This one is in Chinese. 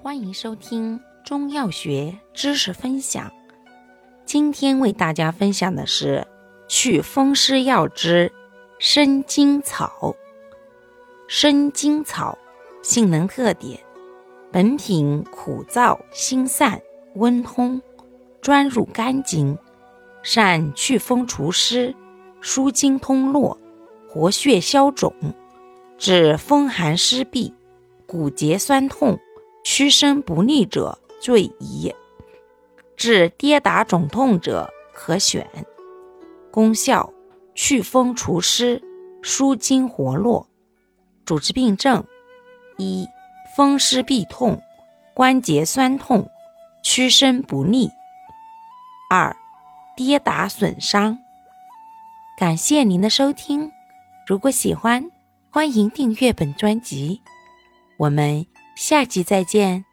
欢迎收听中药学知识分享。今天为大家分享的是祛风湿药之生筋草。生筋草性能特点：本品苦燥辛散，温通，专入肝经，善祛风除湿、舒筋通络、活血消肿，治风寒湿痹、骨节酸痛。屈伸不利者最宜，治跌打肿痛者可选。功效：祛风除湿，舒筋活络。主治病症：一、风湿痹痛、关节酸痛、屈伸不利；二、跌打损伤。感谢您的收听，如果喜欢，欢迎订阅本专辑。我们。下集再见。